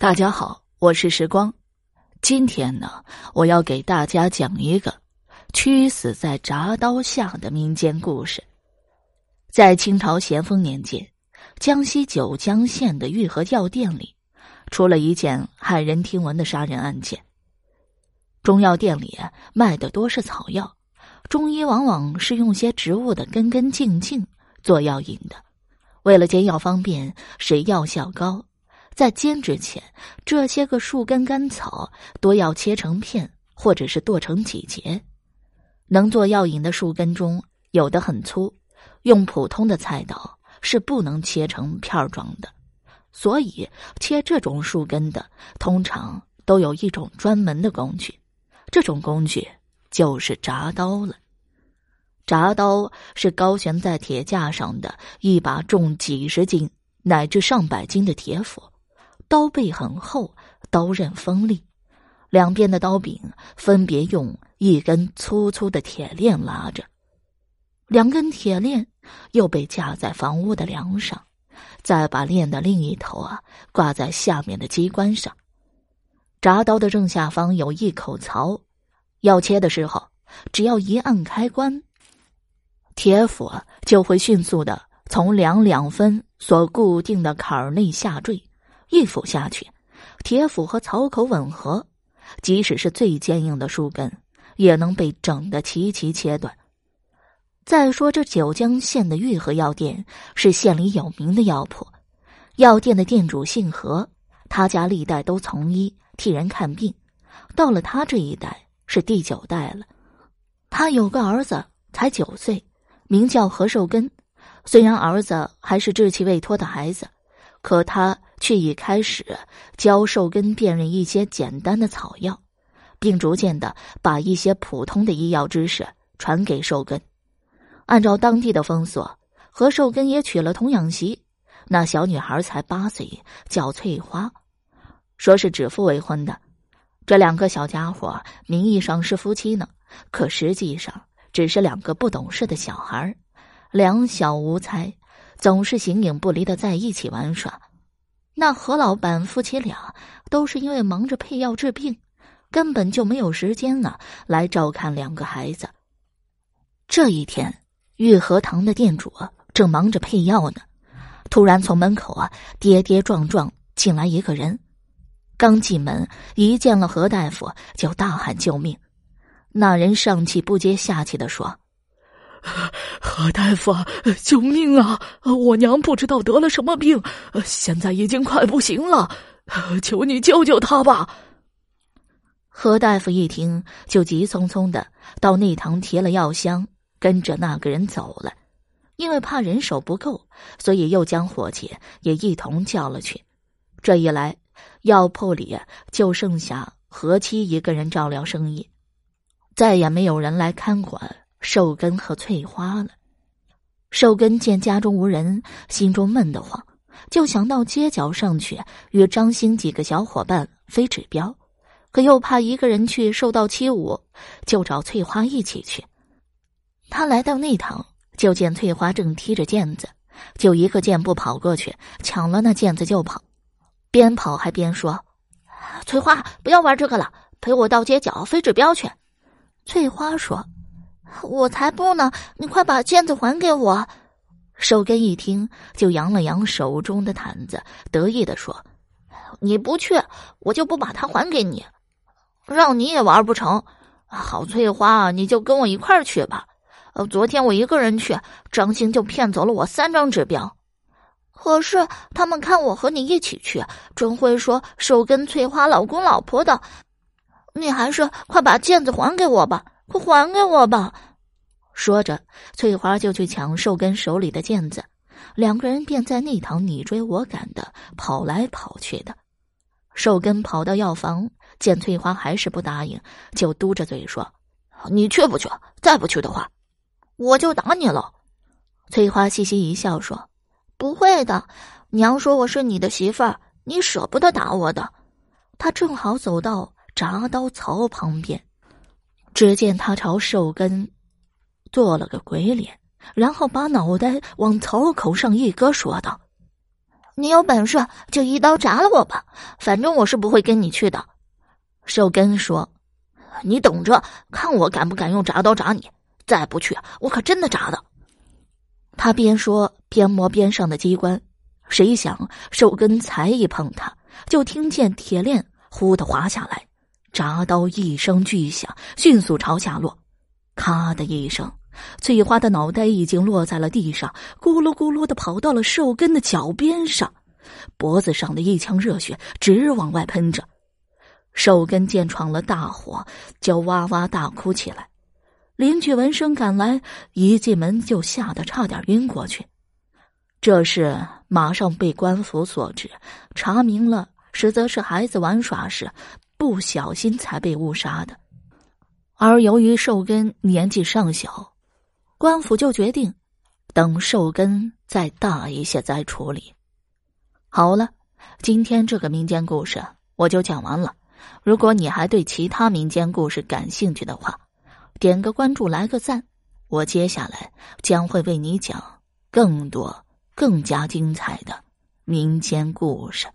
大家好，我是时光。今天呢，我要给大家讲一个屈死在铡刀下的民间故事。在清朝咸丰年间，江西九江县的玉和药店里，出了一件骇人听闻的杀人案件。中药店里卖的多是草药，中医往往是用些植物的根根茎茎做药引的，为了煎药方便，使药效高。在煎之前，这些个树根干草多要切成片，或者是剁成几节。能做药引的树根中，有的很粗，用普通的菜刀是不能切成片状的。所以，切这种树根的，通常都有一种专门的工具，这种工具就是铡刀了。铡刀是高悬在铁架上的一把重几十斤乃至上百斤的铁斧。刀背很厚，刀刃锋利，两边的刀柄分别用一根粗粗的铁链拉着，两根铁链又被架在房屋的梁上，再把链的另一头啊挂在下面的机关上。铡刀的正下方有一口槽，要切的时候，只要一按开关，铁斧就会迅速的从梁两分所固定的坎儿内下坠。一斧下去，铁斧和槽口吻合，即使是最坚硬的树根，也能被整得齐齐切断。再说这九江县的玉和药店是县里有名的药铺，药店的店主姓何，他家历代都从医替人看病，到了他这一代是第九代了。他有个儿子才九岁，名叫何寿根。虽然儿子还是稚气未脱的孩子，可他。却已开始教寿根辨认一些简单的草药，并逐渐的把一些普通的医药知识传给寿根。按照当地的风俗，何寿根也娶了童养媳。那小女孩才八岁，叫翠花，说是指腹为婚的。这两个小家伙名义上是夫妻呢，可实际上只是两个不懂事的小孩，两小无猜，总是形影不离的在一起玩耍。那何老板夫妻俩都是因为忙着配药治病，根本就没有时间呢来照看两个孩子。这一天，玉和堂的店主正忙着配药呢，突然从门口啊跌跌撞撞进来一个人。刚进门，一见了何大夫，就大喊救命。那人上气不接下气的说。何大夫，救命啊！我娘不知道得了什么病，现在已经快不行了，求你救救她吧。何大夫一听，就急匆匆的到内堂提了药箱，跟着那个人走了。因为怕人手不够，所以又将伙计也一同叫了去。这一来，药铺里就剩下何七一个人照料生意，再也没有人来看管。寿根和翠花了。寿根见家中无人，心中闷得慌，就想到街角上去与张兴几个小伙伴飞指标，可又怕一个人去受到欺侮，就找翠花一起去。他来到内堂，就见翠花正踢着毽子，就一个箭步跑过去，抢了那毽子就跑，边跑还边说：“翠花，不要玩这个了，陪我到街角飞指标去。”翠花说。我才不呢！你快把毽子还给我。寿根一听，就扬了扬手中的毯子，得意的说：“你不去，我就不把它还给你，让你也玩不成。好，翠花，你就跟我一块儿去吧。呃，昨天我一个人去，张兴就骗走了我三张指标。可是他们看我和你一起去，准会说寿根、翠花老公老婆的。你还是快把毽子还给我吧。”快还给我吧！说着，翠花就去抢寿根手里的剑子，两个人便在内堂你追我赶的跑来跑去的。寿根跑到药房，见翠花还是不答应，就嘟着嘴说：“你去不去？再不去的话，我就打你了。”翠花嘻嘻一笑说：“不会的，娘说我是你的媳妇儿，你舍不得打我的。”他正好走到铡刀槽旁边。只见他朝寿根做了个鬼脸，然后把脑袋往槽口上一搁，说道：“你有本事就一刀铡了我吧，反正我是不会跟你去的。寿根说：“你等着，看我敢不敢用铡刀铡你！再不去，我可真的铡的。”他边说边摸边上的机关，谁想寿根才一碰他，就听见铁链呼的滑下来，铡刀一声巨响，迅速朝下落，咔的一声。翠花的脑袋已经落在了地上，咕噜咕噜的跑到了寿根的脚边上，脖子上的一腔热血直往外喷着。寿根见闯了大祸，就哇哇大哭起来。邻居闻声赶来，一进门就吓得差点晕过去。这事马上被官府所知，查明了，实则是孩子玩耍时不小心才被误杀的。而由于寿根年纪尚小。官府就决定，等寿根再大一些再处理。好了，今天这个民间故事我就讲完了。如果你还对其他民间故事感兴趣的话，点个关注，来个赞，我接下来将会为你讲更多、更加精彩的民间故事。